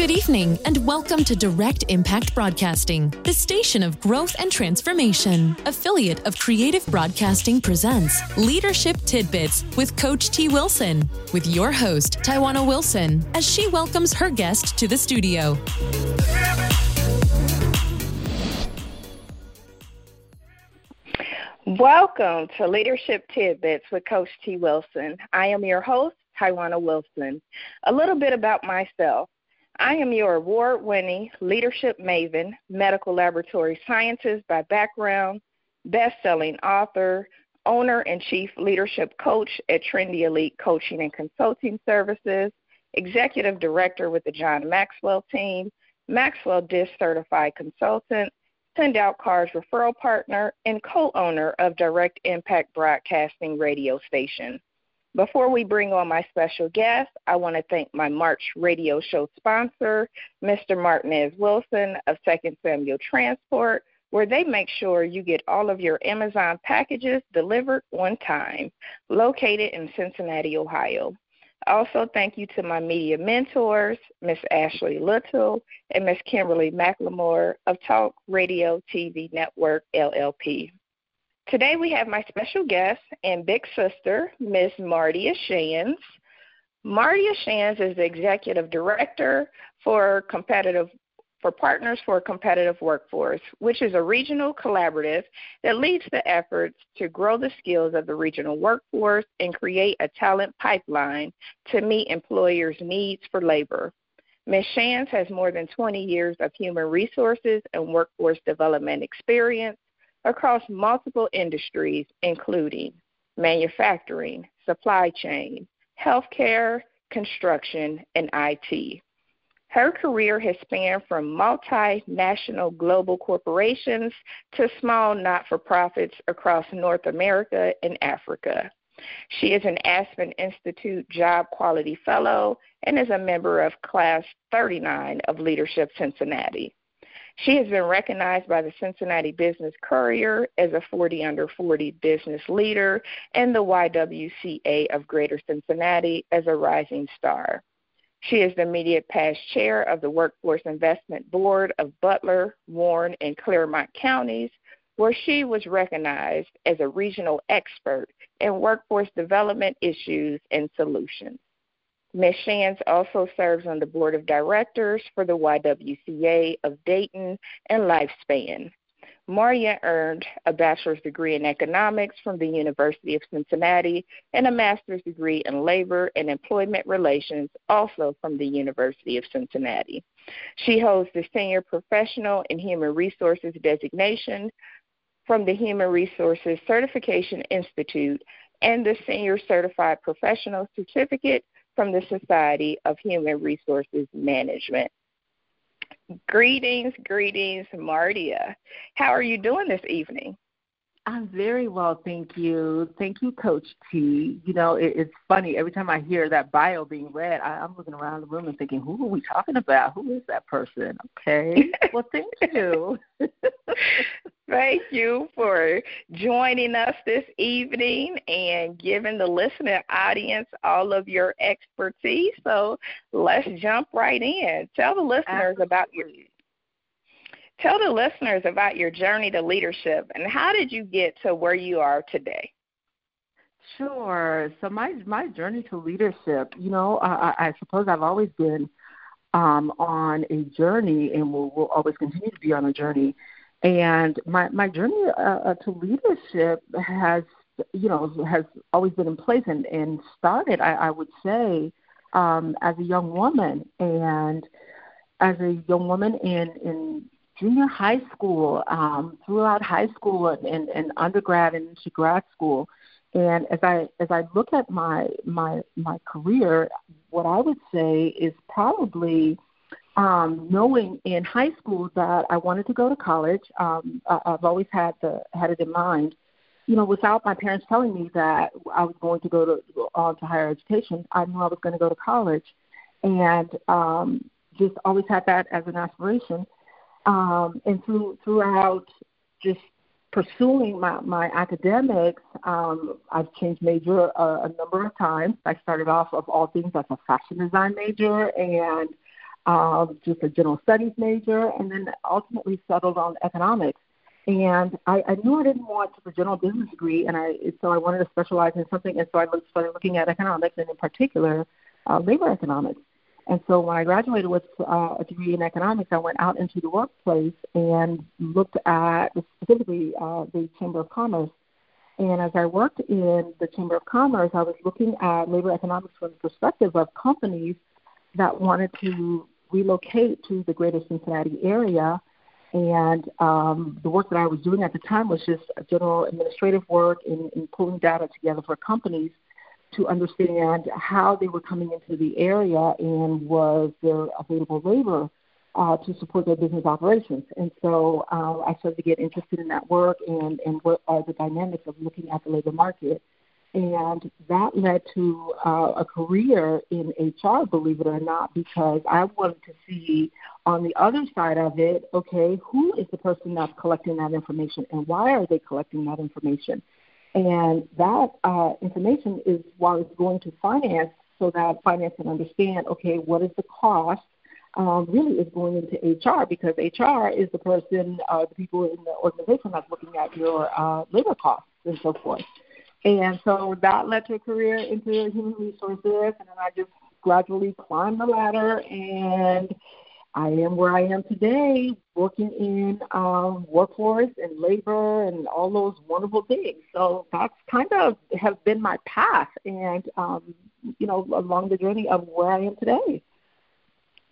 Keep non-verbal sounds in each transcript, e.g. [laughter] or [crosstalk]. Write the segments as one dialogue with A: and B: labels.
A: Good evening, and welcome to Direct Impact Broadcasting, the station of growth and transformation. Affiliate of Creative Broadcasting presents Leadership Tidbits with Coach T. Wilson, with your host, Taiwana Wilson, as she welcomes her guest to the studio.
B: Welcome to Leadership Tidbits with Coach T. Wilson. I am your host, Taiwana Wilson. A little bit about myself. I am your award winning leadership maven, medical laboratory scientist by background, best selling author, owner and chief leadership coach at Trendy Elite Coaching and Consulting Services, executive director with the John Maxwell team, Maxwell DISC certified consultant, Send Out Cards referral partner, and co owner of Direct Impact Broadcasting radio station. Before we bring on my special guest, I want to thank my March radio show sponsor, Mr. Martinez Wilson of Second Samuel Transport, where they make sure you get all of your Amazon packages delivered on time, located in Cincinnati, Ohio. Also, thank you to my media mentors, Miss Ashley Little and Miss Kimberly McLemore of Talk Radio TV Network LLP. Today we have my special guest and big sister, Ms. Mardia Shands. Mardia Shands is the executive director for competitive for Partners for a Competitive Workforce, which is a regional collaborative that leads the efforts to grow the skills of the regional workforce and create a talent pipeline to meet employers' needs for labor. Ms. Shands has more than 20 years of human resources and workforce development experience across multiple industries, including manufacturing, supply chain, healthcare, construction, and IT. Her career has spanned from multinational global corporations to small not for profits across North America and Africa. She is an Aspen Institute Job Quality Fellow and is a member of Class 39 of Leadership Cincinnati. She has been recognized by the Cincinnati Business Courier as a 40 under 40 business leader and the YWCA of Greater Cincinnati as a rising star. She is the immediate past chair of the Workforce Investment Board of Butler, Warren, and Clermont counties, where she was recognized as a regional expert in workforce development issues and solutions. Ms. Shands also serves on the board of directors for the YWCA of Dayton and Lifespan. Maria earned a bachelor's degree in economics from the University of Cincinnati and a master's degree in labor and employment relations also from the University of Cincinnati. She holds the Senior Professional in Human Resources designation from the Human Resources Certification Institute and the Senior Certified Professional Certificate from the Society of Human Resources Management. Greetings, greetings, Mardia. How are you doing this evening?
C: I'm very well, thank you. Thank you, Coach T. You know, it, it's funny every time I hear that bio being read, I, I'm looking around the room and thinking, "Who are we talking about? Who is that person?" Okay, [laughs] well, thank you. [laughs]
B: thank you for joining us this evening and giving the listener audience all of your expertise. So let's jump right in. Tell the listeners
C: Absolutely.
B: about your Tell the listeners about your journey to leadership and how did you get to where you are today?
C: Sure. So my my journey to leadership, you know, I, I suppose I've always been um, on a journey, and will will always continue to be on a journey. And my my journey uh, uh, to leadership has, you know, has always been in place and and started, I, I would say, um, as a young woman and as a young woman in in junior high school, um, throughout high school and, and, and undergrad and into grad school. And as I as I look at my my my career, what I would say is probably um, knowing in high school that I wanted to go to college. Um, I, I've always had the had it in mind. You know, without my parents telling me that I was going to go to on to higher education, I knew I was going to go to college, and um, just always had that as an aspiration um, and through throughout just pursuing my, my academics, um, I've changed major a, a number of times. I started off of all things as a fashion design major, and um, just a general studies major, and then ultimately settled on economics. And I, I knew I didn't want just a general business degree, and I so I wanted to specialize in something. And so I started looking at economics, and in particular, uh, labor economics. And so when I graduated with uh, a degree in economics, I went out into the workplace and looked at specifically uh, the Chamber of Commerce. And as I worked in the Chamber of Commerce, I was looking at labor economics from the perspective of companies that wanted to relocate to the greater Cincinnati area. And um, the work that I was doing at the time was just general administrative work in, in pulling data together for companies to understand how they were coming into the area and was there available labor uh, to support their business operations. And so uh, I started to get interested in that work and, and what are the dynamics of looking at the labor market. And that led to uh, a career in HR, believe it or not, because I wanted to see on the other side of it, okay, who is the person that's collecting that information and why are they collecting that information? And that uh, information is what is going to finance so that finance can understand, okay, what is the cost um, really is going into HR because HR is the person, uh, the people in the organization that's looking at your uh, labor costs and so forth. And so that led to a career into human resources, and then I just gradually climbed the ladder, and I am where I am today, working in um, workforce and labor and all those wonderful things. So that's kind of has been my path, and um, you know, along the journey of where I am today.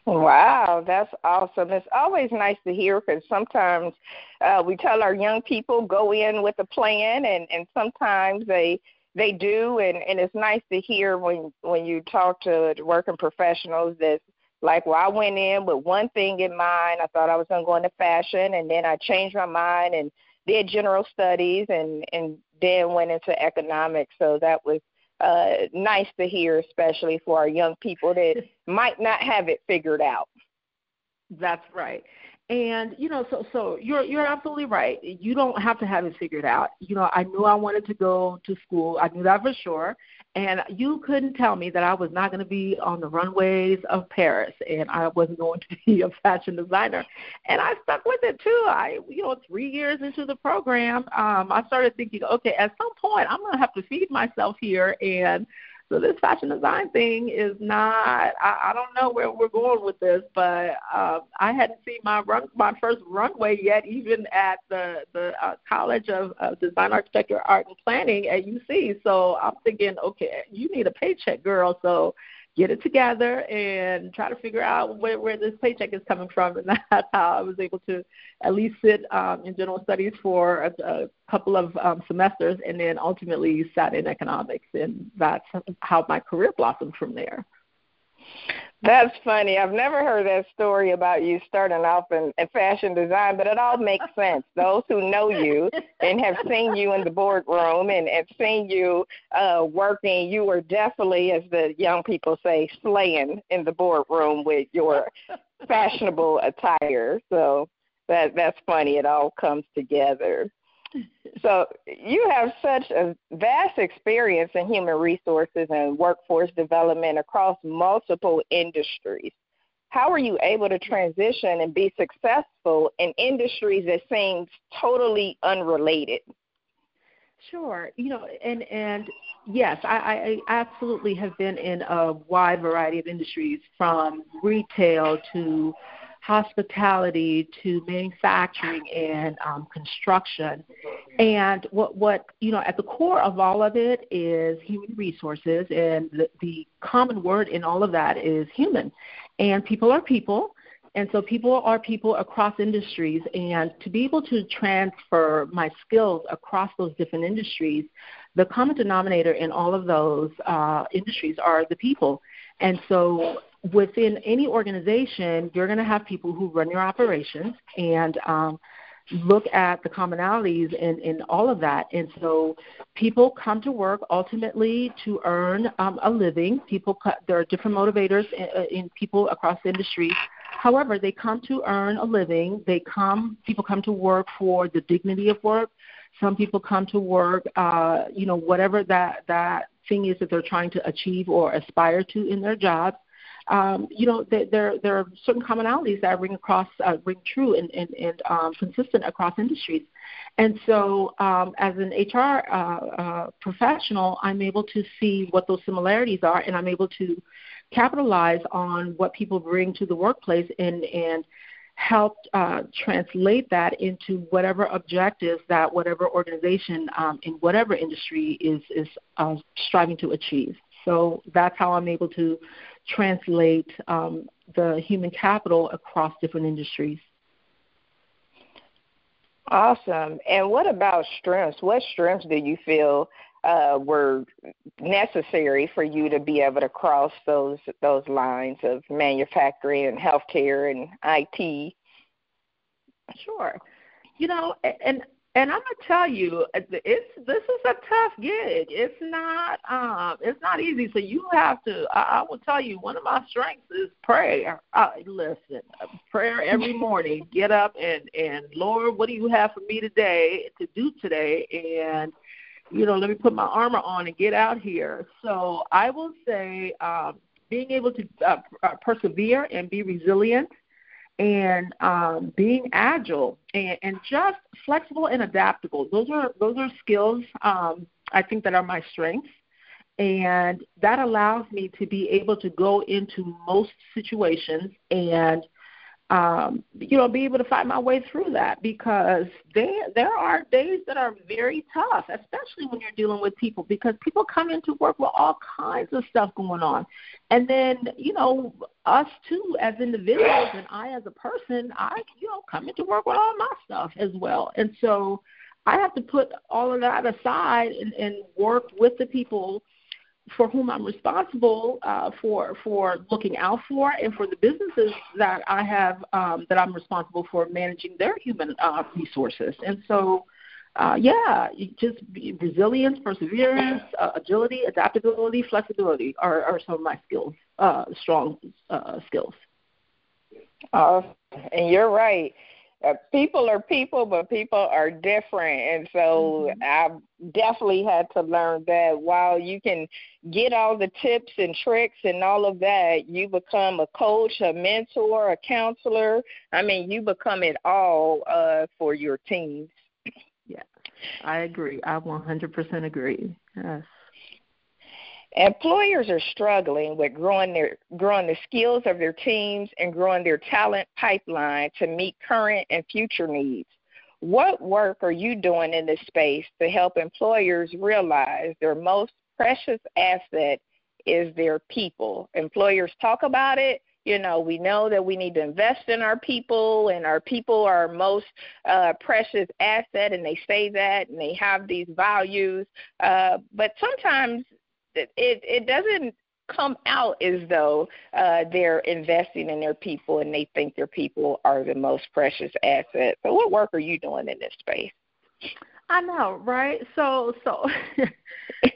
B: Wow, that's awesome. It's always nice to hear because sometimes uh, we tell our young people go in with a plan, and and sometimes they they do, and and it's nice to hear when when you talk to working professionals that like well I went in with one thing in mind. I thought I was going to go into fashion, and then I changed my mind and did general studies, and and then went into economics. So that was uh, nice to hear, especially for our young people that [laughs] might not have it figured out.
C: That's right. And you know, so so you're you're absolutely right. You don't have to have it figured out. You know, I knew I wanted to go to school. I knew that for sure. And you couldn't tell me that I was not going to be on the runways of Paris and I wasn't going [laughs] to be a fashion designer. And I stuck with it too. I, you know, three years into the program, um, I started thinking, okay, at some point I'm going to have to feed myself here and so this fashion design thing is not. I, I don't know where we're going with this, but uh, I hadn't seen my run my first runway yet, even at the the uh, College of uh, Design, Architecture, Art, and Planning at UC. So I'm thinking, okay, you need a paycheck, girl. So get it together and try to figure out where, where this paycheck is coming from. And [laughs] that's how I was able to at least sit um, in general studies for a, a couple of um, semesters and then ultimately sat in economics. And that's how my career blossomed from there.
B: That's funny. I've never heard that story about you starting off in, in fashion design, but it all makes [laughs] sense. Those who know you and have seen you in the boardroom and have seen you uh, working, you were definitely, as the young people say, slaying in the boardroom with your [laughs] fashionable attire. So that that's funny. It all comes together so you have such a vast experience in human resources and workforce development across multiple industries. How are you able to transition and be successful in industries that seem totally unrelated?
C: Sure, you know, and and yes, I, I absolutely have been in a wide variety of industries, from retail to hospitality to manufacturing and um, construction. And what, what, you know, at the core of all of it is human resources, and the, the common word in all of that is human. And people are people. And so people are people across industries, and to be able to transfer my skills across those different industries, the common denominator in all of those uh, industries are the people. And so within any organization, you're going to have people who run your operations and um, look at the commonalities in, in all of that. And so people come to work ultimately to earn um, a living. People, there are different motivators in, uh, in people across the industry. However, they come to earn a living. They come, people come to work for the dignity of work. Some people come to work, uh, you know, whatever that that thing is that they're trying to achieve or aspire to in their jobs. Um, you know, there, there are certain commonalities that ring across, uh, ring true and and, and um, consistent across industries. And so, um, as an HR uh, uh, professional, I'm able to see what those similarities are, and I'm able to capitalize on what people bring to the workplace and and help uh, translate that into whatever objectives that whatever organization um, in whatever industry is is uh, striving to achieve. So that's how I'm able to translate um, the human capital across different industries.
B: Awesome. And what about strengths? What strengths do you feel uh, were necessary for you to be able to cross those those lines of manufacturing and healthcare and IT?
C: Sure. You know, and and I'm gonna tell you, uh, it's this is a tough gig. It's not um, it's not easy. So you have to. I, I will tell you, one of my strengths is prayer. Uh, listen, prayer every [laughs] morning. Get up and and Lord, what do you have for me today to do today? And you know, let me put my armor on and get out here. So I will say, um, being able to uh, uh persevere and be resilient and um, being agile and, and just flexible and adaptable. Those are those are skills um, I think that are my strengths, and that allows me to be able to go into most situations and um, you know, be able to find my way through that because there there are days that are very tough, especially when you're dealing with people because people come into work with all kinds of stuff going on. And then, you know, us too as individuals and I as a person, I you know, come into work with all my stuff as well. And so I have to put all of that aside and, and work with the people for whom I'm responsible uh, for for looking out for, and for the businesses that I have um, that I'm responsible for managing their human uh, resources. And so, uh, yeah, just resilience, perseverance, uh, agility, adaptability, flexibility are, are some of my skills, uh, strong uh, skills.
B: Uh, and you're right uh, people are people, but people are different. And so mm-hmm. I definitely had to learn that while you can get all the tips and tricks and all of that, you become a coach, a mentor, a counselor. I mean, you become it all uh, for your teams.
C: Yeah, I agree. I 100% agree. Yes.
B: Employers are struggling with growing their growing the skills of their teams and growing their talent pipeline to meet current and future needs. What work are you doing in this space to help employers realize their most precious asset is their people? Employers talk about it. You know, we know that we need to invest in our people, and our people are our most uh, precious asset, and they say that, and they have these values. Uh, but sometimes it it doesn't come out as though uh, they're investing in their people and they think their people are the most precious asset. So, what work are you doing in this space?
C: I know, right? So, so [laughs]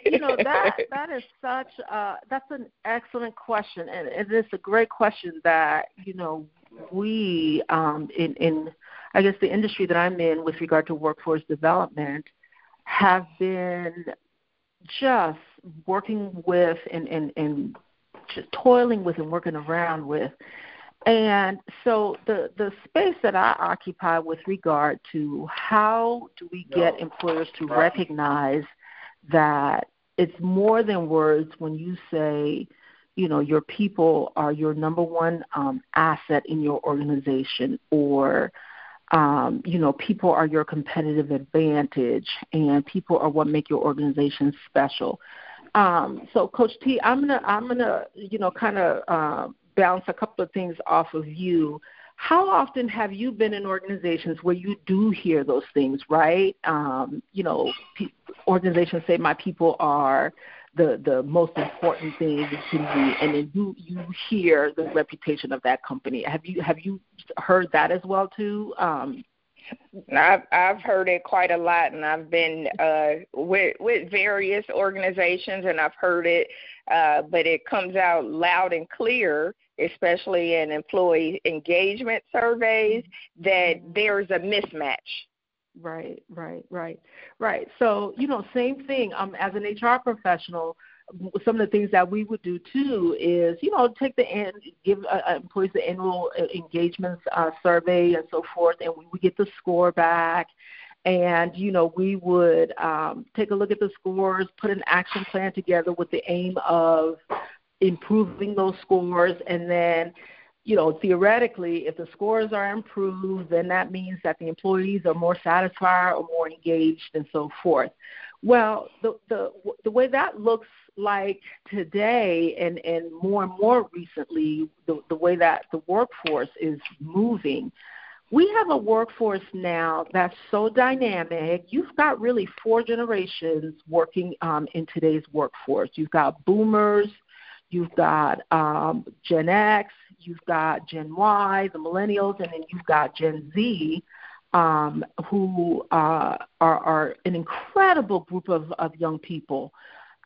C: you know that that is such uh, that's an excellent question, and it is a great question that you know we um, in in I guess the industry that I'm in with regard to workforce development have been just working with and, and, and just toiling with and working around with. And so the the space that I occupy with regard to how do we get employers to recognize that it's more than words when you say, you know, your people are your number one um, asset in your organization, or um, you know, people are your competitive advantage, and people are what make your organization special. Um, so, Coach T, I'm gonna I'm gonna you know kind of uh, bounce a couple of things off of you. How often have you been in organizations where you do hear those things, right? Um, you know, pe- organizations say my people are the the most important thing to me, and then you you hear the reputation of that company. Have you have you heard that as well too? Um,
B: I've I've heard it quite a lot, and I've been uh, with with various organizations, and I've heard it, uh, but it comes out loud and clear, especially in employee engagement surveys, that mm-hmm. there's a mismatch
C: Right, right, right, right. So, you know, same thing. Um, as an HR professional, some of the things that we would do too is, you know, take the end, give uh, uh employees the annual uh, engagements uh, survey and so forth, and we would get the score back. And you know, we would um, take a look at the scores, put an action plan together with the aim of improving those scores, and then you know, theoretically, if the scores are improved, then that means that the employees are more satisfied or more engaged and so forth. Well, the the the way that looks like today, and and more and more recently, the the way that the workforce is moving, we have a workforce now that's so dynamic. You've got really four generations working um, in today's workforce. You've got boomers, you've got um, Gen X, you've got Gen Y, the millennials, and then you've got Gen Z um, who uh, are, are an incredible group of, of young people.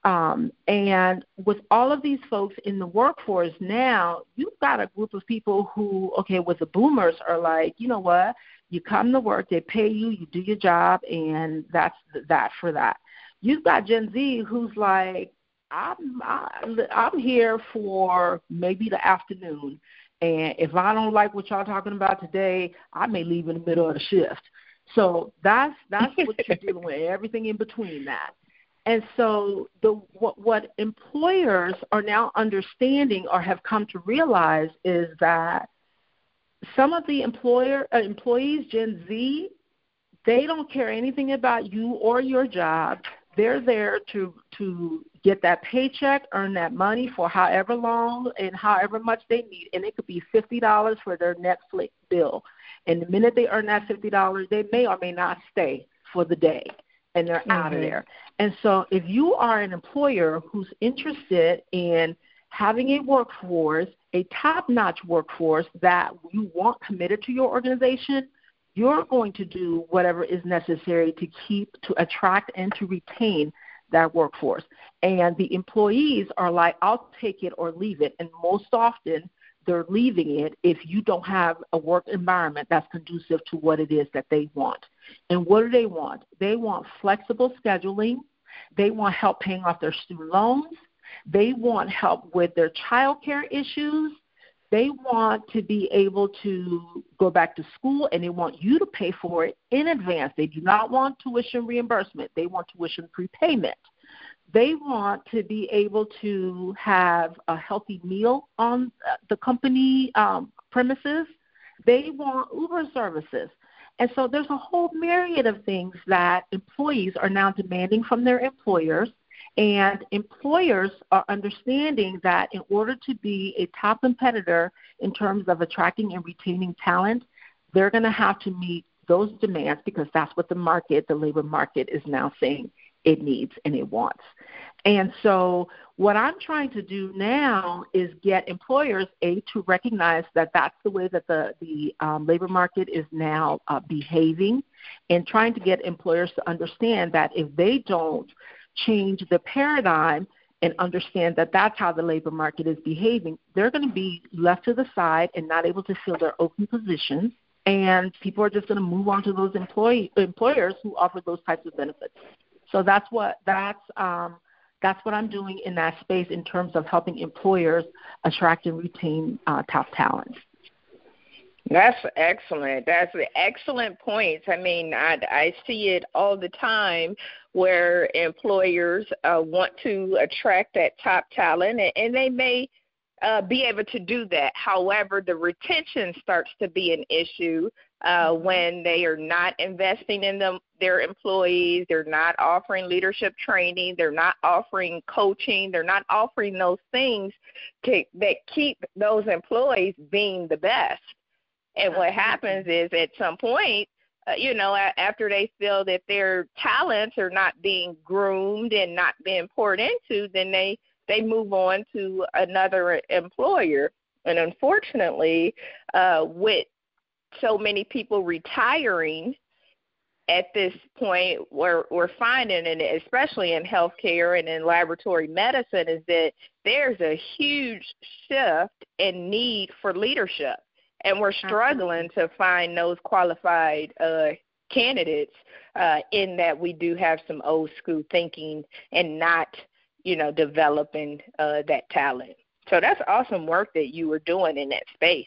C: Um, and with all of these folks in the workforce now, you've got a group of people who, okay, with the boomers are like, you know what? You come to work, they pay you, you do your job, and that's that for that. You've got Gen Z who's like, I'm I'm here for maybe the afternoon and if I don't like what y'all talking about today, I may leave in the middle of the shift. So that's that's what you're dealing [laughs] with. Everything in between that. And so the what, what employers are now understanding or have come to realize is that some of the employer uh, employees Gen Z they don't care anything about you or your job. They're there to to get that paycheck, earn that money for however long and however much they need, and it could be fifty dollars for their Netflix bill. And the minute they earn that fifty dollars, they may or may not stay for the day, and they're mm-hmm. out of there. And so, if you are an employer who's interested in having a workforce, a top-notch workforce that you want committed to your organization, you're going to do whatever is necessary to keep, to attract, and to retain that workforce. And the employees are like, I'll take it or leave it. And most often, they're leaving it if you don't have a work environment that's conducive to what it is that they want. And what do they want? They want flexible scheduling. They want help paying off their student loans. They want help with their child care issues. They want to be able to go back to school and they want you to pay for it in advance. They do not want tuition reimbursement, they want tuition prepayment. They want to be able to have a healthy meal on the company um, premises. They want Uber services. And so there's a whole myriad of things that employees are now demanding from their employers and employers are understanding that in order to be a top competitor in terms of attracting and retaining talent, they're going to have to meet those demands because that's what the market, the labor market, is now saying it needs and it wants. And so, what I'm trying to do now is get employers a to recognize that that's the way that the the um, labor market is now uh, behaving, and trying to get employers to understand that if they don't change the paradigm and understand that that's how the labor market is behaving, they're going to be left to the side and not able to fill their open positions. And people are just going to move on to those employee, employers who offer those types of benefits. So that's what that's um, that's what I'm doing in that space in terms of helping employers attract and retain uh, top talent.
B: That's excellent. That's an excellent points. I mean, I, I see it all the time where employers uh, want to attract that top talent, and, and they may uh, be able to do that. However, the retention starts to be an issue uh, when they are not investing in them, their employees, they're not offering leadership training, they're not offering coaching, they're not offering those things to, that keep those employees being the best. And what happens is at some point, uh, you know, after they feel that their talents are not being groomed and not being poured into, then they they move on to another employer. And unfortunately, uh, with so many people retiring at this point, we're, we're finding, and especially in healthcare and in laboratory medicine, is that there's a huge shift in need for leadership and we're struggling to find those qualified uh, candidates uh, in that we do have some old school thinking and not you know, developing uh, that talent. So that's awesome work that you were doing in that space.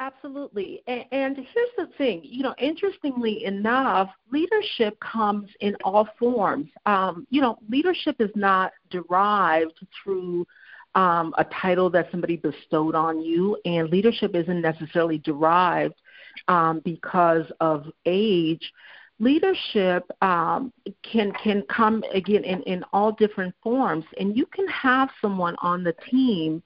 C: Absolutely. And, here's the thing you know, interestingly enough, leadership comes in all forms. Um, you know, leadership is not derived through um, a title that somebody bestowed on you, and leadership isn't necessarily derived um, because of age. Leadership um, can can come again in, in all different forms, and you can have someone on the team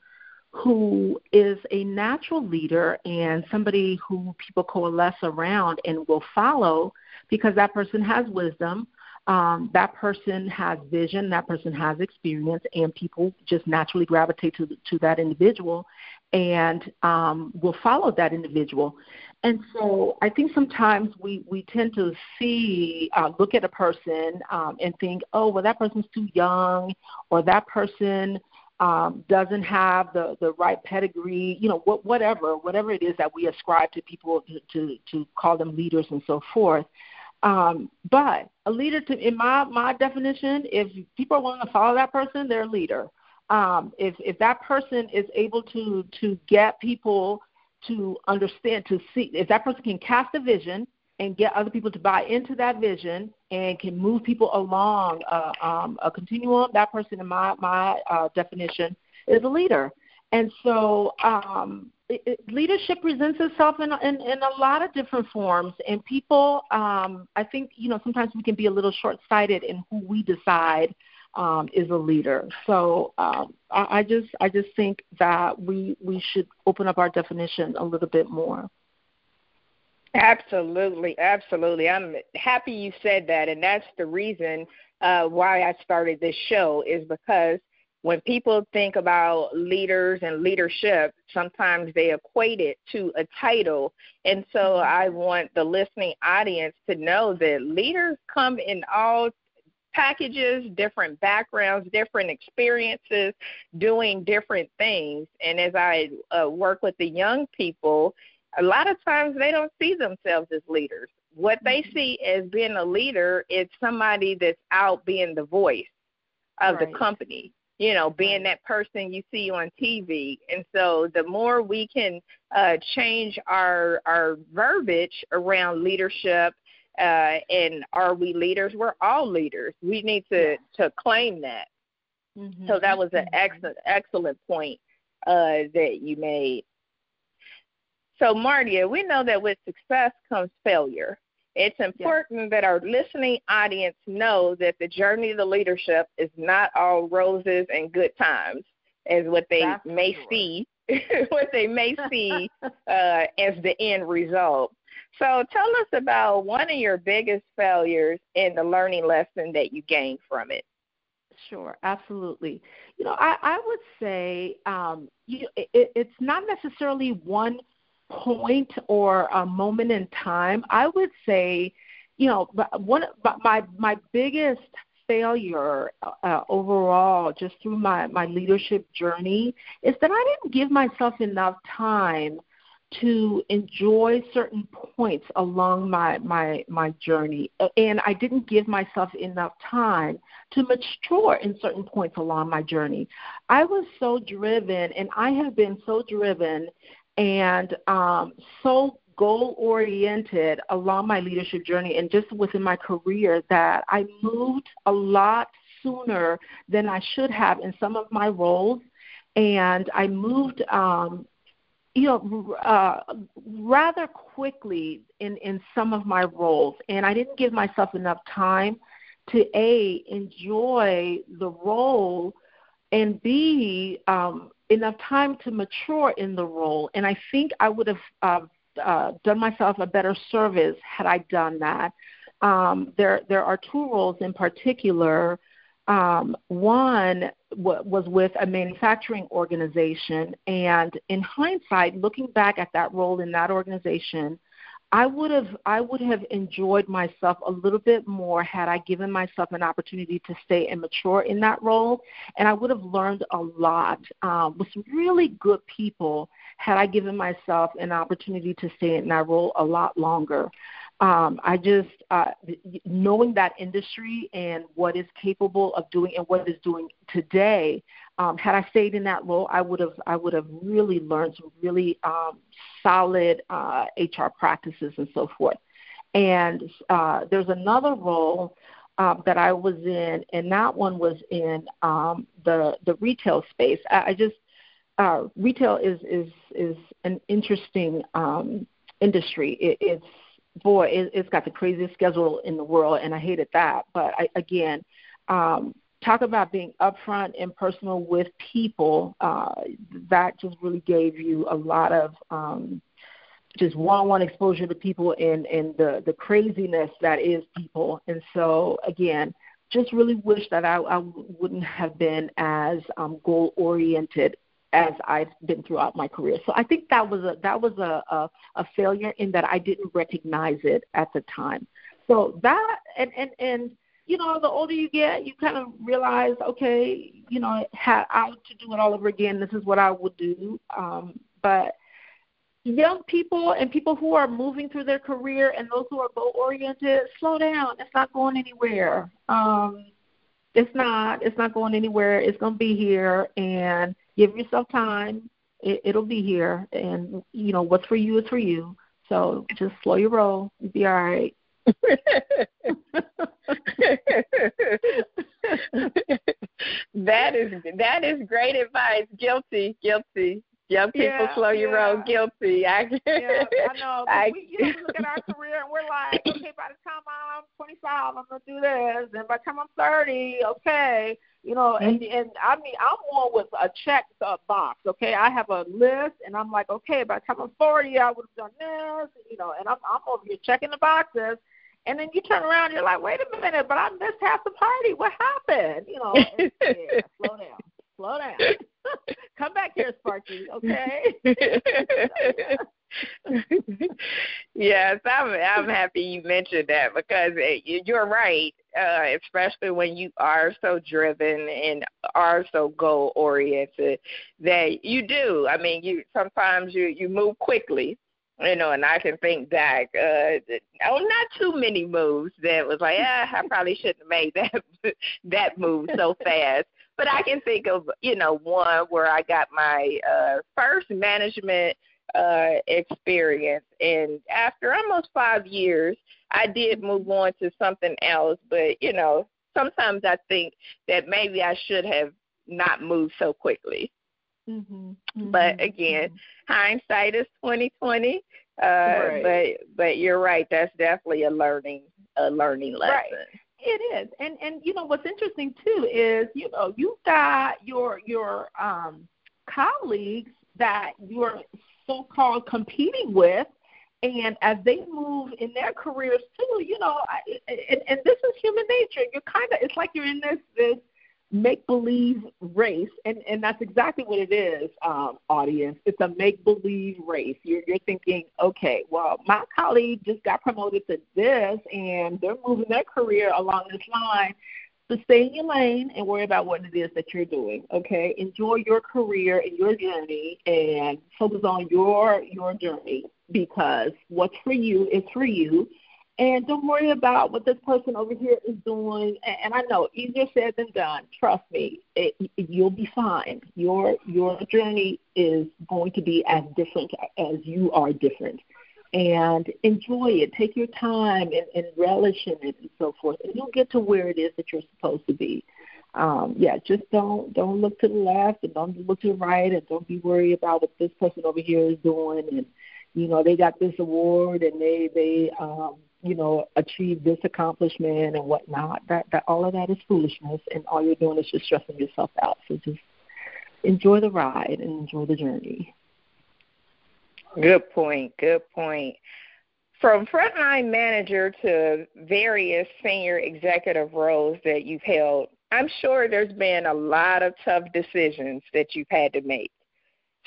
C: who is a natural leader and somebody who people coalesce around and will follow because that person has wisdom, um, that person has vision, that person has experience, and people just naturally gravitate to to that individual and um, will follow that individual. And so I think sometimes we, we tend to see, uh, look at a person um, and think, oh, well, that person's too young, or that person um, doesn't have the, the right pedigree, you know, what, whatever, whatever it is that we ascribe to people to, to, to call them leaders and so forth. Um, but a leader, to, in my, my definition, if people are willing to follow that person, they're a leader. Um, if, if that person is able to, to get people to understand, to see, if that person can cast a vision and get other people to buy into that vision and can move people along uh, um, a continuum, that person, in my my uh, definition, is a leader. And so, um, it, it, leadership presents itself in, in in a lot of different forms. And people, um, I think, you know, sometimes we can be a little short-sighted in who we decide um, is a leader. So um, I, I just I just think that we we should open up our definition a little bit more.
B: Absolutely, absolutely. I'm happy you said that, and that's the reason uh, why I started this show is because when people think about leaders and leadership, sometimes they equate it to a title. And so mm-hmm. I want the listening audience to know that leaders come in all packages, different backgrounds, different experiences, doing different things. And as I uh, work with the young people, a lot of times they don't see themselves as leaders. What they mm-hmm. see as being a leader is somebody that's out being the voice of right. the company, you know, being that person you see on TV. And so the more we can uh, change our our verbiage around leadership uh, and are we leaders? We're all leaders. We need to to claim that. Mm-hmm. So that was an mm-hmm. excellent excellent point uh, that you made. So, Mardia, we know that with success comes failure. It's important that our listening audience know that the journey to leadership is not all roses and good times, as what they That's may sure. see, [laughs] what they may see [laughs] uh, as the end result. So, tell us about one of your biggest failures and the learning lesson that you gained from it.
C: Sure, absolutely. You know, I, I would say um, you, it, it's not necessarily one point or a moment in time, I would say, you know, one my my biggest failure uh, overall, just through my my leadership journey, is that I didn't give myself enough time to enjoy certain points along my my my journey and I didn't give myself enough time to mature in certain points along my journey. I was so driven and I have been so driven and um, so goal oriented along my leadership journey and just within my career that I moved a lot sooner than I should have in some of my roles. And I moved, um, you know, uh, rather quickly in, in some of my roles. And I didn't give myself enough time to A, enjoy the role, and B, um, enough time to mature in the role. And I think I would have uh, uh, done myself a better service had I done that. Um, there, there are two roles in particular. Um, one w- was with a manufacturing organization, and in hindsight, looking back at that role in that organization, I would have I would have enjoyed myself a little bit more had I given myself an opportunity to stay and mature in that role, and I would have learned a lot um, with some really good people had I given myself an opportunity to stay in that role a lot longer. um, I just uh, knowing that industry and what is capable of doing and what is doing today. Um, had I stayed in that role, I would have I would have really learned some really um, solid uh, HR practices and so forth. And uh, there's another role um, that I was in, and that one was in um, the the retail space. I, I just uh, retail is is is an interesting um, industry. It, it's boy, it, it's got the craziest schedule in the world, and I hated that. But I, again, um, talk about being upfront and personal with people. Uh, that just really gave you a lot of um, just one-on-one exposure to people and and the the craziness that is people. And so again, just really wish that I, I wouldn't have been as um, goal oriented as I've been throughout my career. So I think that was a that was a, a, a failure in that I didn't recognize it at the time. So that and and and you know, the older you get, you kind of realize, okay, you know, had I to do it all over again, this is what I would do. Um, but young people and people who are moving through their career and those who are goal oriented, slow down. It's not going anywhere. Um, it's not. It's not going anywhere. It's going to be here, and give yourself time. It, it'll be here, and you know what's for you is for you. So just slow your roll. You'll be all right. [laughs] [laughs]
B: that is that is great advice. Guilty, guilty. Young people
C: yeah,
B: slow your
C: yeah.
B: roll. Guilty. I,
C: yeah, I know. [laughs] I, we, you know, we look at our career and we're like, okay, by the time I'm 25, I'm gonna do this, and by the time I'm 30, okay, you know, and
B: Mm-hmm.
C: and I mean, I'm one with a check uh, box. Okay, I have a list, and I'm like, okay, by the time I'm 40, I would have done this, you know, and I'm I'm over here checking the boxes. And then you turn around, and you're like, wait a minute, but I missed half the party. What happened? You know, [laughs] yeah, slow down, slow down. [laughs] Come back here, Sparky. Okay. [laughs]
B: yes, I'm I'm happy you mentioned that because eh, you're right, uh, especially when you are so driven and are so goal oriented that you do. I mean, you sometimes you you move quickly, you know, and I can think back, uh, oh, not too many moves that was like, ah, I probably shouldn't have made that [laughs] that move so fast. But I can think of, you know, one where I got my uh, first management uh, experience, and after almost five years, I did move on to something else. But you know, sometimes I think that maybe I should have not moved so quickly.
C: Mm-hmm, mm-hmm,
B: But again,
C: mm-hmm.
B: hindsight is twenty twenty. Uh,
C: Right.
B: But but you're right. That's definitely a learning a learning lesson.
C: Right. It is, and and you know what's interesting too is you know you've got your your um, colleagues that you're so-called competing with, and as they move in their careers too, you know, I, and, and this is human nature. You're kind of it's like you're in this this make believe race and and that's exactly what it is um audience. It's a make believe race. You're you're thinking okay well my colleague just got promoted to this and they're moving their career along this line. So stay in your lane and worry about what it is that you're doing okay? Enjoy your career and your journey and focus on your your journey because what's for you is for you and don't worry about what this person over here is doing. And, I know easier said than done. Trust me, it, you'll be fine. Your your journey is going to be as different as you are different. And enjoy it. Take your time and, and relish in it and so forth. And you'll get to where it is that you're supposed to be. Um, yeah, just don't don't look to the left and don't look to the right and don't be worried about what this person over here is doing and you know they got this award and they they um you know, achieve this accomplishment and whatnot. That that all of that is foolishness, and all you're doing is just stressing yourself out. So just enjoy the ride and enjoy the journey.
B: Good point. Good point. From frontline manager to various senior executive roles that you've held, I'm sure there's been a lot of tough decisions that you've had to make.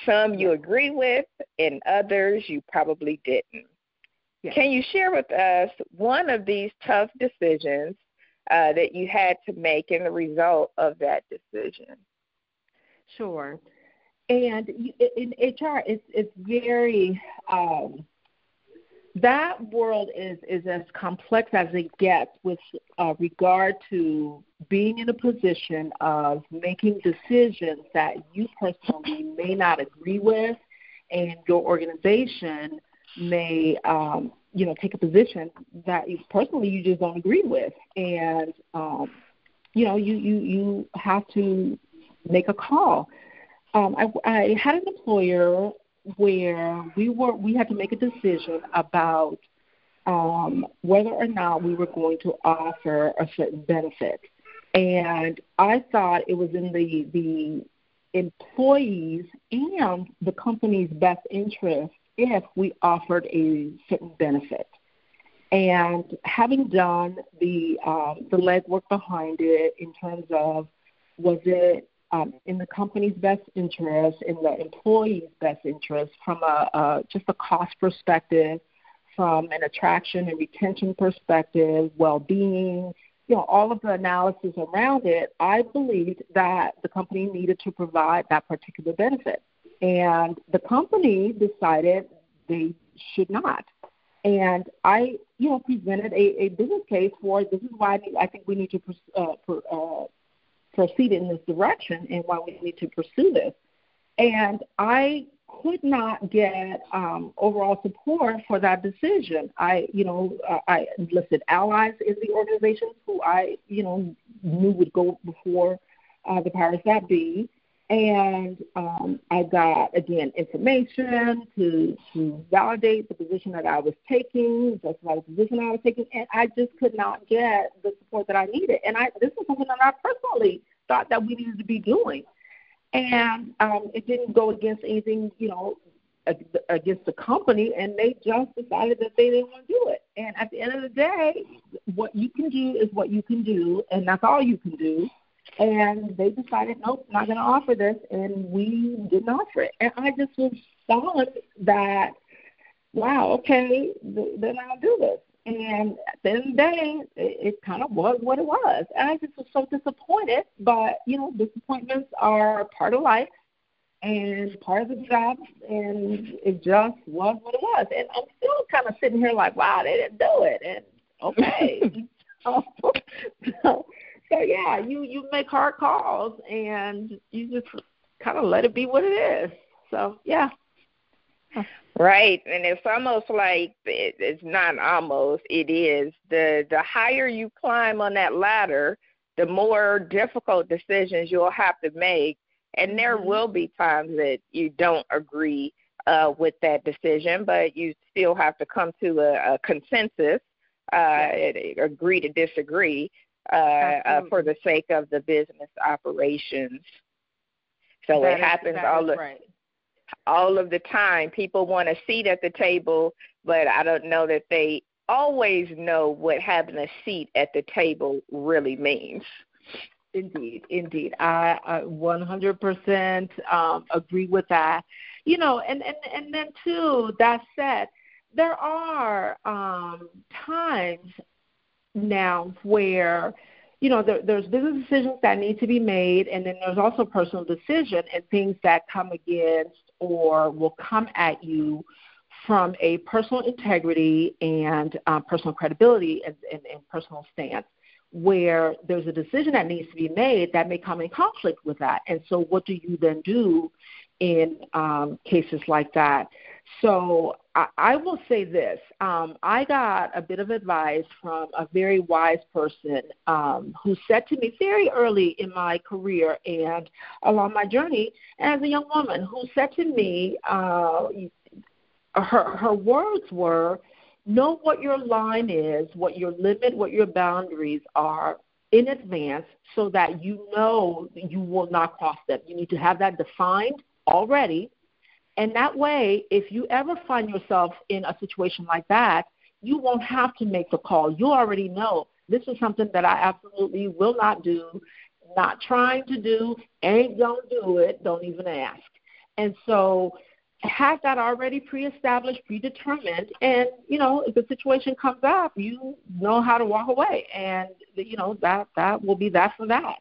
B: Some you agree with, and others you probably didn't.
C: Yes.
B: Can you share with us one of these tough decisions uh, that you had to make and the result of that decision?
C: Sure. And in HR, it's it's very um, that world is is as complex as it gets with uh, regard to being in a position of making decisions that you personally may not agree with, and your organization may um, you know take a position that you personally you just don't agree with, and um, you know you you you have to make a call. Um, I, I had an employer where we were we had to make a decision about um, whether or not we were going to offer a certain benefit, and I thought it was in the the employees and the company's best interest if we offered a certain benefit. And having done the um, the legwork behind it in terms of was it um, in the company's best interest, in the employee's best interest, from a, a just a cost perspective, from an attraction and retention perspective, well-being, you know, all of the analysis around it, I believed that the company needed to provide that particular benefit. And the company decided they should not. And I, you know, presented a, a business case for this is why I think we need to uh, uh, proceed in this direction and why we need to pursue this. And I could not get um, overall support for that decision. I, you know, uh, I enlisted allies in the organizations who I, you know, knew would go before uh, the powers that be, and um, I got again information to to validate the position that I was taking, justify the position I was taking, and I just could not get the support that I needed. And I this was something that I personally thought that we needed to be doing, and um, it didn't go against anything, you know, against the company, and they just decided that they didn't want to do it. And at the end of the day, what you can do is what you can do, and that's all you can do and they decided, nope, not going to offer this, and we didn't offer it. And I just was stunned that, wow, okay, then I'll do this. And at the end of the day, it, it kind of was what it was. And I just was so disappointed. But, you know, disappointments are part of life and part of the job, and it just was what it was. And I'm still kind of sitting here like, wow, they didn't do it. And okay. [laughs] [laughs] so, so so yeah, you you make hard calls and you just kind of let it be what it is. So yeah.
B: Right, and it's almost like it, it's not almost it is the the higher you climb on that ladder, the more difficult decisions you'll have to make, and there mm-hmm. will be times that you don't agree uh, with that decision, but you still have to come to a, a consensus, uh, agree to disagree, uh, uh, for the sake of the business operations. So
C: that
B: it happens all the
C: right.
B: all of the time. People want a seat at the table, but I don't know that they always know what having a seat at the table really means.
C: Indeed, indeed, I, I 100% um, agree with that. You know, and and and then too. That said, there are um, times now where you know there, there's business decisions that need to be made and then there's also personal decision and things that come against or will come at you from a personal integrity and um, personal credibility and, and, and personal stance where there's a decision that needs to be made that may come in conflict with that. And so what do you then do in um, cases like that so I, I will say this. Um, I got a bit of advice from a very wise person um, who said to me very early in my career and along my journey as a young woman, who said to me, uh, her, her words were, know what your line is, what your limit, what your boundaries are in advance so that you know you will not cross them. You need to have that defined already and that way, if you ever find yourself in a situation like that, you won't have to make the call. You already know this is something that I absolutely will not do, not trying to do, ain't gonna do it, don't even ask. And so have that already pre-established, predetermined, and you know if the situation comes up, you know how to walk away, and you know that that will be that for that.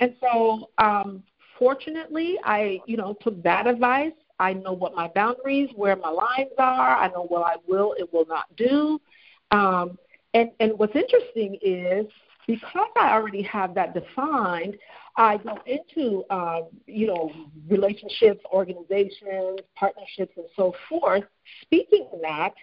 C: And so, um, fortunately, I you know took that advice I know what my boundaries, where my lines are. I know what I will and will not do. Um, and and what's interesting is because I already have that defined, I go into um, you know relationships, organizations, partnerships, and so forth, speaking that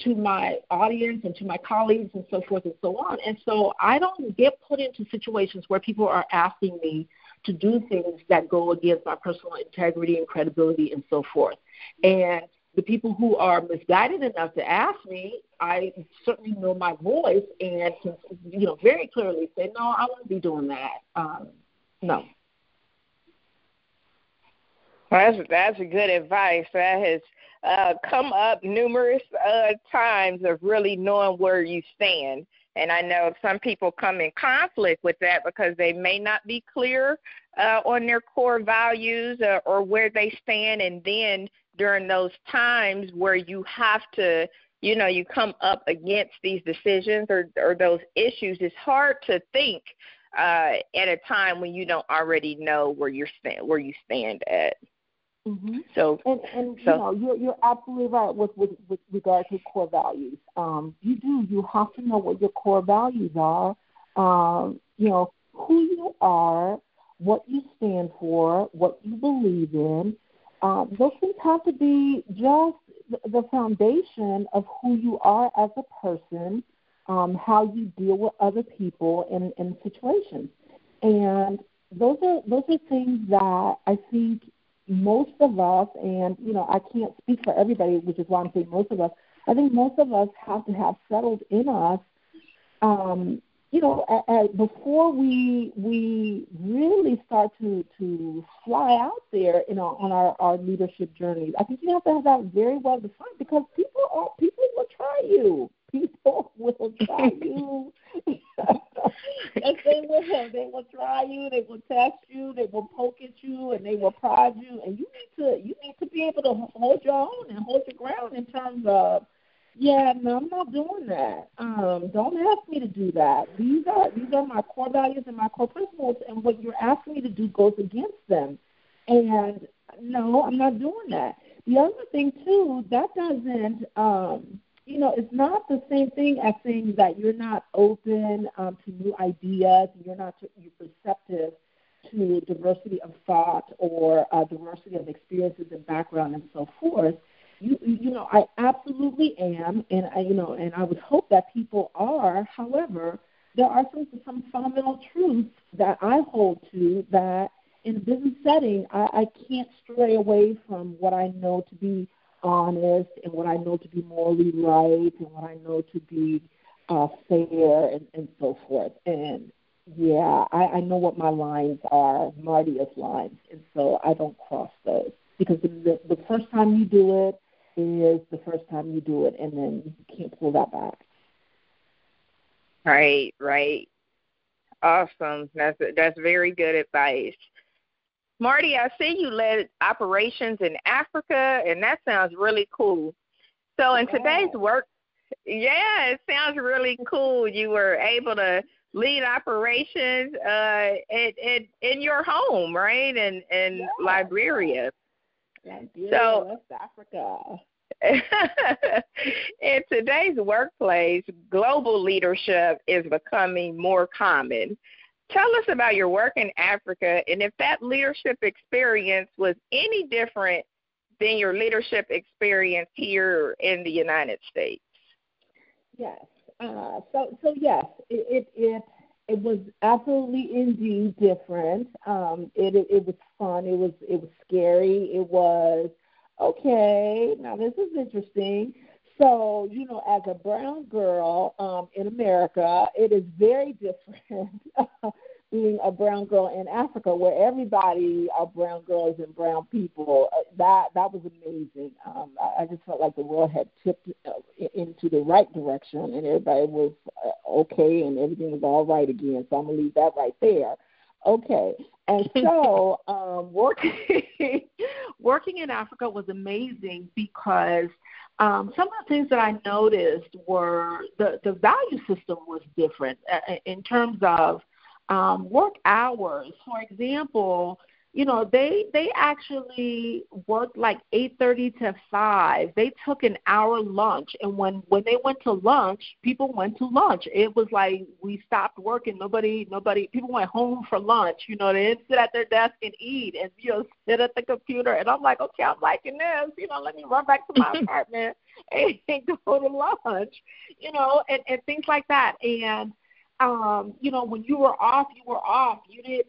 C: to my audience and to my colleagues and so forth and so on. And so I don't get put into situations where people are asking me to do things that go against my personal integrity and credibility and so forth. And the people who are misguided enough to ask me, I certainly know my voice and can, you know, very clearly say, no, I won't be doing that. Um, no.
B: Well, that's that's good advice. That has uh, come up numerous uh, times of really knowing where you stand. And I know some people come in conflict with that because they may not be clear uh, on their core values or, uh, or where they stand. And then during those times where you have to, you know, you come up against these decisions or, or those issues, it's hard to think uh, at a time when you don't already know where you're stand, where you stand at.
C: Mm-hmm. So, and, and so, you know, you're you're absolutely right with with, with regard to core values. Um, you do you have to know what your core values are. Um, you know who you are, what you stand for, what you believe in. Um, those things have to be just the foundation of who you are as a person, um, how you deal with other people in, in situations, and those are those are things that I think most of us, and you know, I can't speak for everybody, which is why I'm saying most of us. I think most of us have to have settled in us, um, you know, a, a, before we we really start to to fly out there, you know, on our our leadership journey. I think you have to have that very well defined because people are people will try you. [laughs] People will try [laughs] you. Yes, they will. They will try you. They will test you. They will poke at you, and they will prod you. And you need to you need to be able to hold your own and hold your ground in terms of, yeah, no, I'm not doing that. Um, don't ask me to do that. These are these are my core values and my core principles, and what you're asking me to do goes against them. And no, I'm not doing that. The other thing too, that doesn't. Um, you know, it's not the same thing as saying that you're not open um, to new ideas, and you're not you're receptive to diversity of thought or uh, diversity of experiences and background and so forth. You, you know, I absolutely am, and I, you know, and I would hope that people are. However, there are some some fundamental truths that I hold to that in a business setting I, I can't stray away from what I know to be honest and what I know to be morally right and what I know to be uh, fair and, and so forth. And yeah, I, I know what my lines are, Martia's lines, and so I don't cross those because the, the first time you do it is the first time you do it, and then you can't pull that back.
B: Right, right. Awesome. That's that's very good advice. Marty, I see you led operations in Africa, and that sounds really cool. So, in today's work, yeah, it sounds really cool. You were able to lead operations uh, at, at, in your home, right? In in yeah. Liberia.
C: Liberia, so, West Africa. [laughs]
B: in today's workplace, global leadership is becoming more common. Tell us about your work in Africa and if that leadership experience was any different than your leadership experience here in the United States.
C: Yes. Uh, so, so yes, it, it, it it was absolutely indeed different. Um, it, it it was fun. It was it was scary. It was okay. Now this is interesting. So, you know, as a brown girl um, in America, it is very different [laughs] being a brown girl in Africa, where everybody are brown girls and brown people. Uh, that that was amazing. Um, I, I just felt like the world had tipped uh, into the right direction, and everybody was uh, okay, and everything was all right again. So I'm gonna leave that right there. Okay, and so [laughs] um, working [laughs] working in Africa was amazing because um, some of the things that I noticed were the, the value system was different uh, in terms of um, work hours. For example, you know they they actually worked like 8:30 to 5 they took an hour lunch and when when they went to lunch people went to lunch. It was like we stopped working. Nobody nobody people went home for lunch you know they didn't sit at their desk and eat and you know [laughs] sit at the computer. And I'm like okay I'm liking this. You know let me run back to my [laughs] apartment and [laughs] go to lunch you know and and things like that. And um you know when you were off you were off. You didn't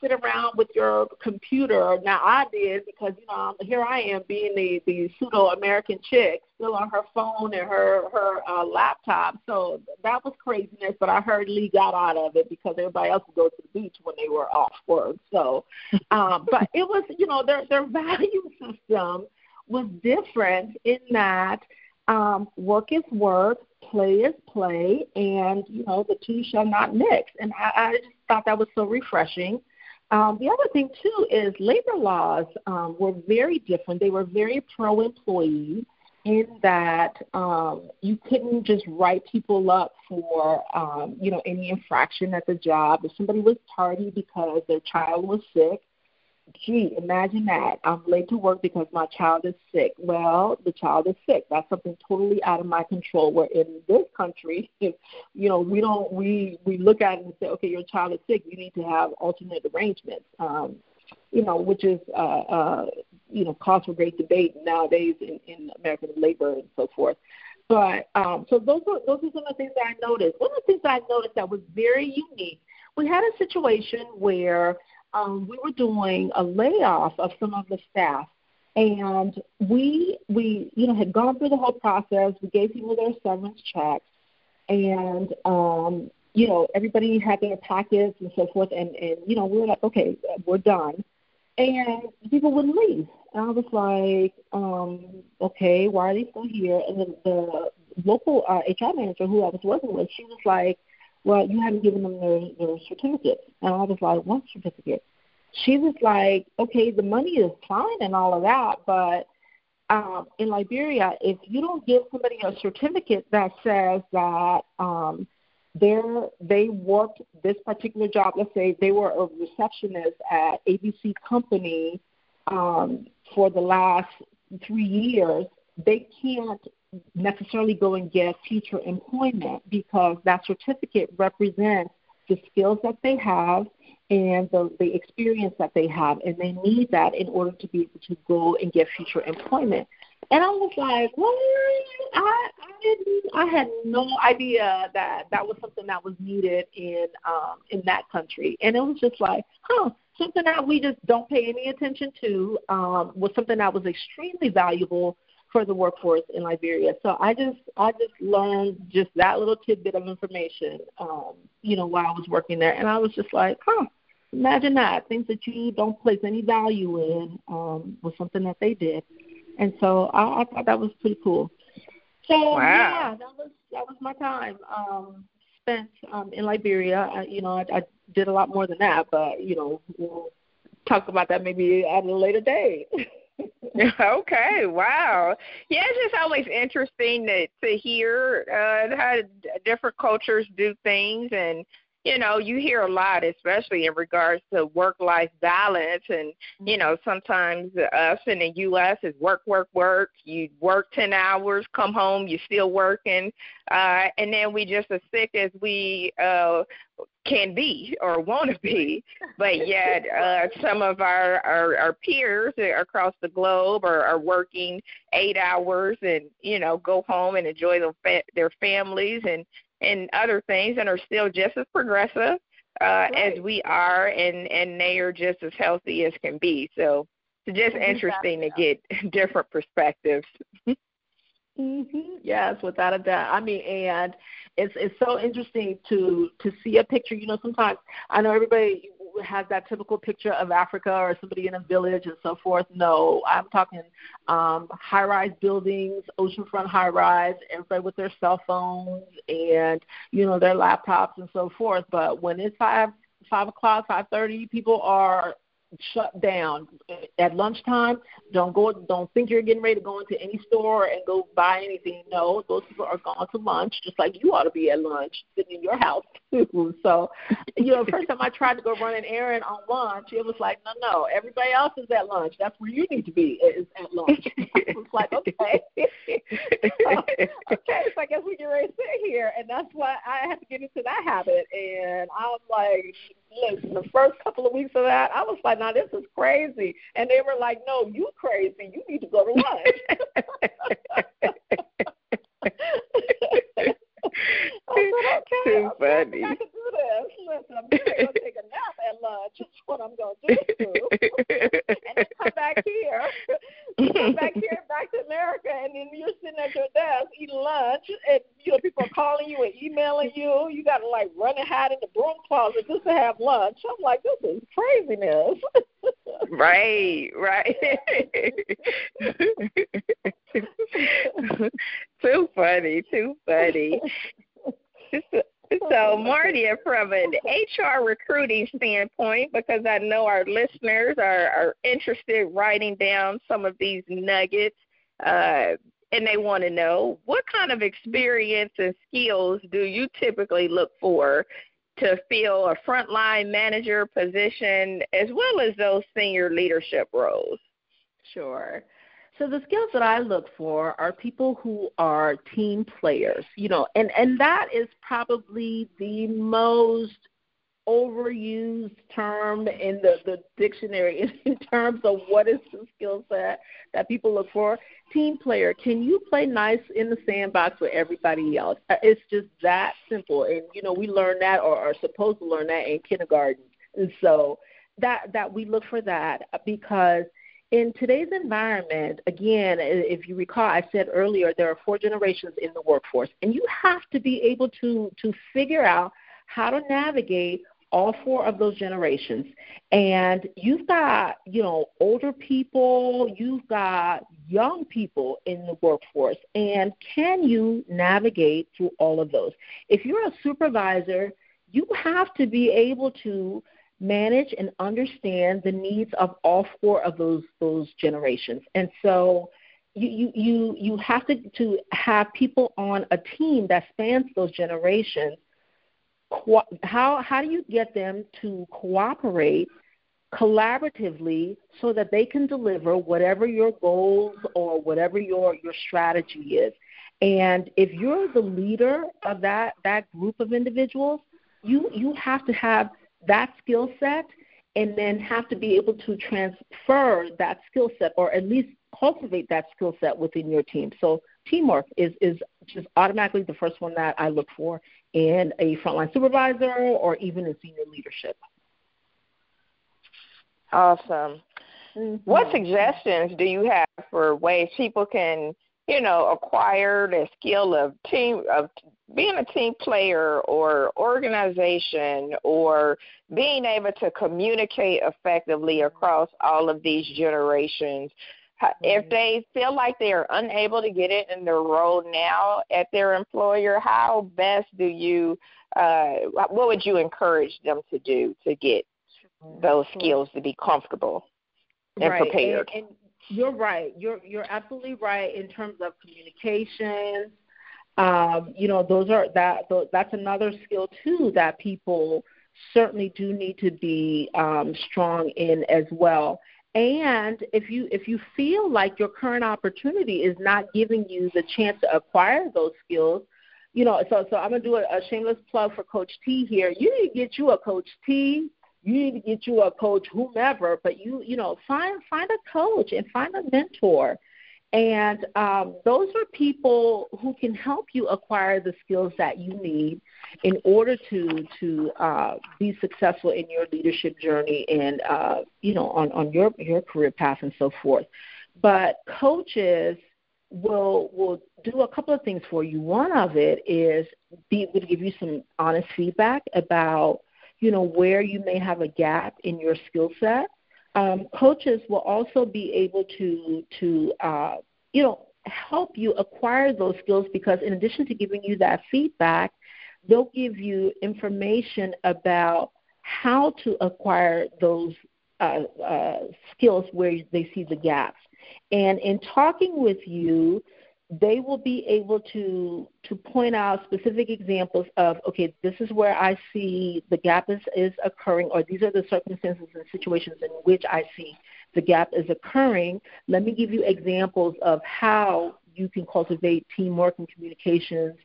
C: sit around with your computer. Now I did because you know here I am being the the pseudo American chick, still on her phone and her her uh, laptop. So that was craziness. But I heard Lee got out of it because everybody else would go to the beach when they were off work. So, [laughs] um, but it was you know their their [laughs] value system was different in that um, work is work, play is play, and you know the two shall not mix. And I, I just thought that was so refreshing. Um, the other thing too is labor laws um, were very different. They were very pro-employee in that um, you couldn't just write people up for um, you know any infraction at the job. If somebody was tardy because their child was sick, gee, imagine that. I'm late to work because my child is sick. Well, the child is sick. That's something totally out of my control. Where in this country, if [laughs] you know, we don't we we look at it and say, okay, your child is sick. You need to have alternate arrangements. Um, you know, which is uh, uh, you know cause for great debate nowadays in, in American labor and so forth. But um, so those are those are some of the things that I noticed. One of the things that I noticed that was very unique. We had a situation where um, we were doing a layoff of some of the staff, and we we you know had gone through the whole process. We gave people their severance checks, and um, you know everybody had their packets and so forth. And and you know we were like, okay, we're done, and people wouldn't leave. And I was like, um, okay, why are they still here? And then the local uh, HR manager who I was working with, she was like well, you haven't given them their, their certificate. And I was like, what certificate? She was like, okay, the money is fine and all of that, but um, in Liberia, if you don't give somebody a certificate that says that um, they're, they worked this particular job, let's say they were a receptionist at ABC Company um, for the last three years, they can't necessarily go and get future employment because that certificate represents the skills that they have and the, the experience that they have, and they need that in order to be able to go and get future employment. And I was like, what? I I didn't. I had no idea that that was something that was needed in um, in that country. And it was just like, huh, something that we just don't pay any attention to um, was something that was extremely valuable for the workforce in Liberia. So I just I just learned just that little tidbit of information, um, you know, while I was working there, and I was just like, huh, imagine that things that you don't place any value in um, was something that they did, and so I, I thought that was pretty cool. So wow. yeah, that was that was my time um, spent um, in Liberia. I, you know, I, I did a lot more than that, but you know, we'll talk about that maybe at a later date. [laughs] [laughs]
B: okay, wow. Yeah, it's just always interesting to to hear uh, how different cultures do things, and you know, you hear a lot, especially in regards to work life balance, and you know, sometimes us in the U.S. is work, work, work. You work ten hours, come home, you're still working, uh, and then we just as sick as we uh, can be or want to be, but yet uh, some of our, our our peers across the globe are, are working eight hours and you know go home and enjoy their fa- their families and and other things and are still just as progressive uh, right. as we are, and and they are just as healthy as can be. So it's just interesting to get [laughs] different perspectives. [laughs]
C: Mm-hmm. Yes, without a doubt. I mean, and it's it's so interesting to to see a picture. You know, sometimes I know everybody has that typical picture of Africa or somebody in a village and so forth. No, I'm talking um, high-rise buildings, oceanfront high-rise, everybody with their cell phones and you know their laptops and so forth. But when it's five five o'clock, five thirty, people are shut down at lunchtime. Don't go. Don't think you're getting ready to go into any store and go buy anything. No, those people are gone to lunch, just like you ought to be at lunch, sitting in your house too. [laughs] So, you know, first time I tried to go run an errand on lunch, it was like, no, no, everybody else is at lunch. That's where you need to be is at lunch. [laughs] it was like, okay, [laughs] so, okay, so I guess we get ready to sit here, and that's why I had to get into that habit. And I'm like, listen, the first couple of weeks of that, I was like, now this is crazy. And they were like, no, you crazy. You need to go to lunch. [laughs] [laughs] [laughs] I said, okay,
B: Too funny.
C: I can do this. Listen, I'm going to take a nap at lunch. That's what I'm going to do. and then come back here. come back here, back to America, and then you're sitting at your desk eating lunch, and you know people are calling you and emailing you. You got to like run and hide in the broom closet just to have lunch. I'm like, this is craziness.
B: right, right. [laughs] too funny, too funny. [laughs] So, Marty, from an HR recruiting standpoint, because I know our listeners are, are interested in writing down some of these nuggets, uh, and they want to know what kind of experience and skills do you typically look for to fill a frontline manager position as well as those senior leadership roles?
C: Sure. So the skills that I look for are people who are team players, you know, and and that is probably the most overused term in the, the dictionary [laughs] in terms of what is the skill set that people look for. Team player, can you play nice in the sandbox with everybody else? Uh, it's just that simple. And you know, we learn that or are supposed to learn that in kindergarten. And so that that we look for that because in today's environment, again, if you recall, I said earlier there are four generations in the workforce, and you have to be able to to figure out how to navigate all four of those generations. And you've got, you know, older people, you've got young people in the workforce, and can you navigate through all of those? If you're a supervisor, you have to be able to manage and understand the needs of all four of those those generations. And so you you you, you have to, to have people on a team that spans those generations. How how do you get them to cooperate collaboratively so that they can deliver whatever your goals or whatever your your strategy is? And if you're the leader of that that group of individuals, you you have to have that skill set and then have to be able to transfer that skill set or at least cultivate that skill set within your team. So teamwork is, is just automatically the first one that I look for in a frontline supervisor or even in senior leadership.
B: Awesome. Mm-hmm. What suggestions do you have for ways people can you know, acquired a skill of team of being a team player or organization or being able to communicate effectively across all of these generations. If mm-hmm. they feel like they are unable to get it in their role now at their employer, how best do you, uh, what would you encourage them to do to get those skills to be comfortable and
C: right.
B: prepared?
C: And, and you're right. You're you're absolutely right in terms of communications. Um, you know, those are that that's another skill too that people certainly do need to be um, strong in as well. And if you if you feel like your current opportunity is not giving you the chance to acquire those skills, you know, so so I'm gonna do a, a shameless plug for Coach T here. You need to get you a Coach T you need to get you a coach, whomever, but you you know find find a coach and find a mentor, and um, those are people who can help you acquire the skills that you need in order to to uh, be successful in your leadership journey and uh, you know on on your your career path and so forth. But coaches will will do a couple of things for you. One of it is be able to give you some honest feedback about you know, where you may have a gap in your skill set. Um, coaches will also be able to to uh, you know help you acquire those skills because in addition to giving you that feedback, they'll give you information about how to acquire those uh, uh, skills where they see the gaps. And in talking with you, they will be able to to point out specific examples of okay this is where i see the gap is, is occurring or these are the circumstances and situations in which i see the gap is occurring. Let me give you examples of how you can cultivate teamwork and communications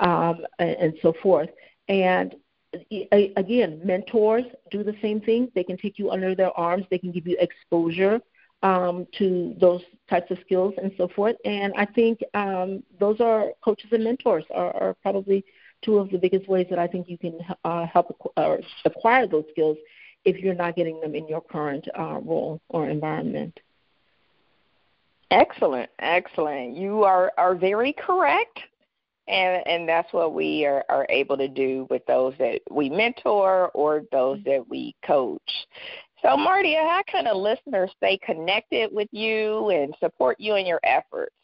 C: um, and, and so forth. And again mentors do the same thing. They can take you under their arms. They can give you exposure um, to those types of skills and so forth. And I think um, those are coaches and mentors are, are, probably two of the biggest ways that I think you can uh, help or acquire those skills if you're not getting them in your current uh, role or environment.
B: Excellent, excellent. You are are very correct, and and that's what we are, are able to do with those that we mentor or those that we coach. So, Martia, how can a listener stay connected with you and support you in your efforts?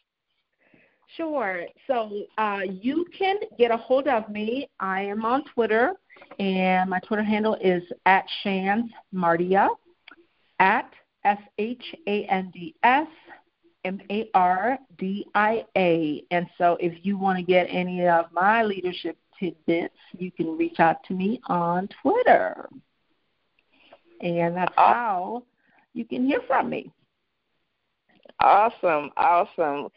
C: Sure. So uh, you can get a hold of me. I am on Twitter, and my Twitter handle is at Shands Mardia, at S H A N D S M A R D I A. And so if you want to get any of my leadership tidbits, you can reach out to me on Twitter and that's how you can hear from me.
B: Awesome, awesome.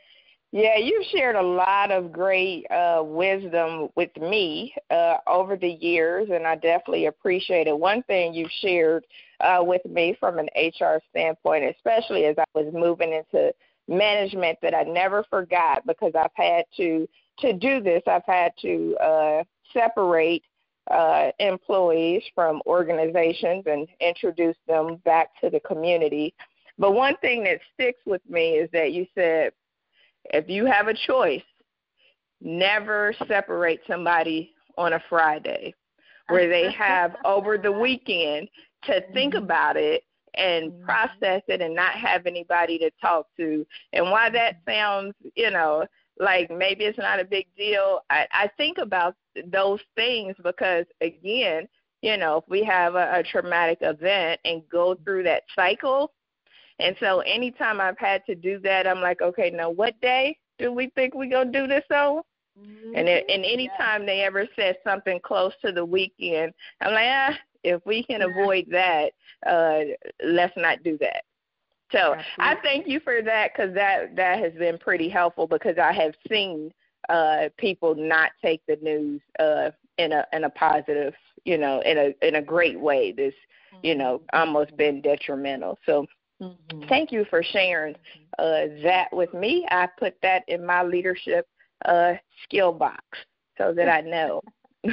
B: Yeah, you've shared a lot of great uh, wisdom with me uh, over the years, and I definitely appreciate it. One thing you've shared uh, with me from an HR standpoint, especially as I was moving into management, that I never forgot because I've had to to do this. I've had to uh, separate uh, employees from organizations and introduce them back to the community. But one thing that sticks with me is that you said if you have a choice, never separate somebody on a Friday where they [laughs] have over the weekend to think mm-hmm. about it and mm-hmm. process it and not have anybody to talk to. And why that sounds, you know, like maybe it's not a big deal. I, I think about those things because again, you know, if we have a, a traumatic event and go through that cycle, and so anytime I've had to do that, I'm like, okay, now what day do we think we gonna do this on? Mm-hmm. And it, and anytime yeah. they ever said something close to the weekend, I'm like, ah, if we can avoid that, uh, let's not do that. So Absolutely. I thank you for that because that that has been pretty helpful because I have seen uh, people not take the news uh, in a in a positive, you know, in a in a great way. This, mm-hmm. you know, mm-hmm. almost been detrimental. So mm-hmm. thank you for sharing uh, that with me. I put that in my leadership uh, skill box so that I know. [laughs]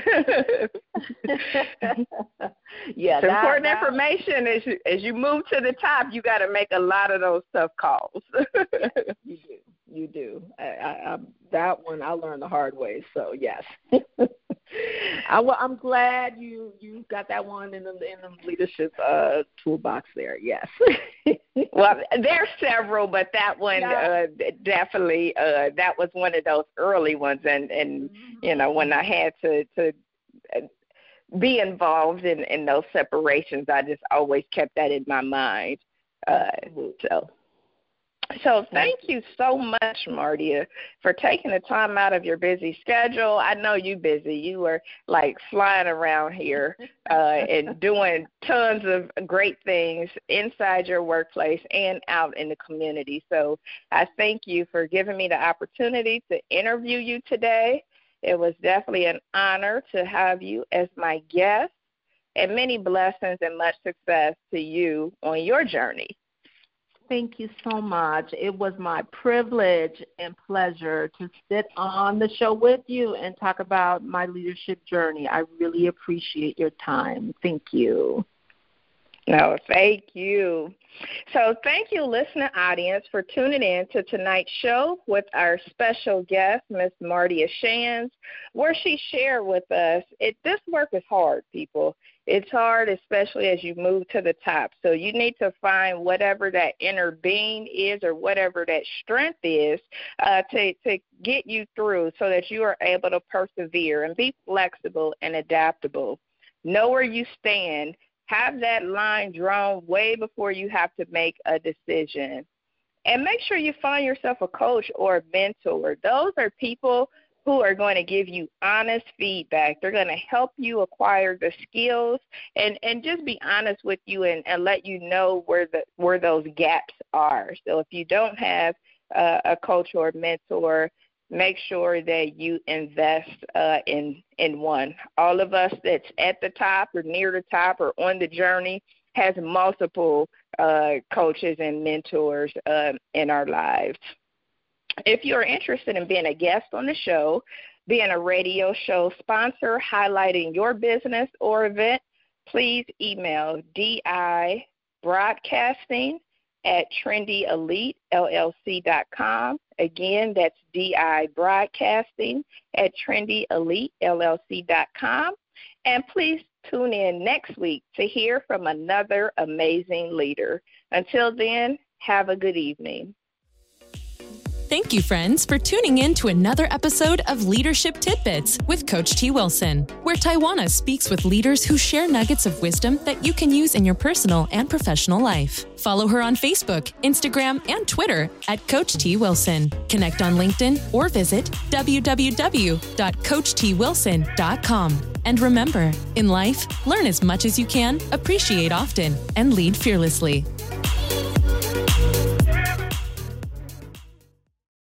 B: yeah, that, important that, information as you, as you move to the top, you got to make a lot of those tough calls. [laughs]
C: you do, you do. I, I, I, that one I learned the hard way. So yes, [laughs] I, am glad you you got that one in the in the leadership uh, toolbox there. Yes. [laughs]
B: well, there's several, but that one yeah. uh, definitely uh, that was one of those early ones, and and mm-hmm. you know when I had to to uh, be involved in in those separations, I just always kept that in my mind. Uh, so so thank you so much, Martia, for taking the time out of your busy schedule. I know you busy. You were like flying around here [laughs] uh, and doing tons of great things inside your workplace and out in the community. So I thank you for giving me the opportunity to interview you today. It was definitely an honor to have you as my guest, and many blessings and much success to you on your journey.
C: Thank you so much. It was my privilege and pleasure to sit on the show with you and talk about my leadership journey. I really appreciate your time. Thank you.
B: No, thank you. So, thank you, listener audience, for tuning in to tonight's show with our special guest, Miss Martia Shands, where she shared with us. It this work is hard, people. It's hard, especially as you move to the top. So you need to find whatever that inner being is, or whatever that strength is, uh, to to get you through, so that you are able to persevere and be flexible and adaptable. Know where you stand have that line drawn way before you have to make a decision. And make sure you find yourself a coach or a mentor. Those are people who are going to give you honest feedback. They're going to help you acquire the skills and, and just be honest with you and, and let you know where the where those gaps are. So if you don't have a coach or a mentor, make sure that you invest uh, in in one. All of us that's at the top or near the top or on the journey has multiple uh, coaches and mentors uh, in our lives. If you're interested in being a guest on the show, being a radio show sponsor highlighting your business or event, please email di broadcasting at trendyelitellc.com. Again, that's DI Broadcasting at trendyelitellc.com. And please tune in next week to hear from another amazing leader. Until then, have a good evening.
A: Thank you, friends, for tuning in to another episode of Leadership Tidbits with Coach T. Wilson, where Taiwana speaks with leaders who share nuggets of wisdom that you can use in your personal and professional life. Follow her on Facebook, Instagram, and Twitter at Coach T. Wilson. Connect on LinkedIn or visit www.coachtwilson.com. And remember, in life, learn as much as you can, appreciate often, and lead fearlessly.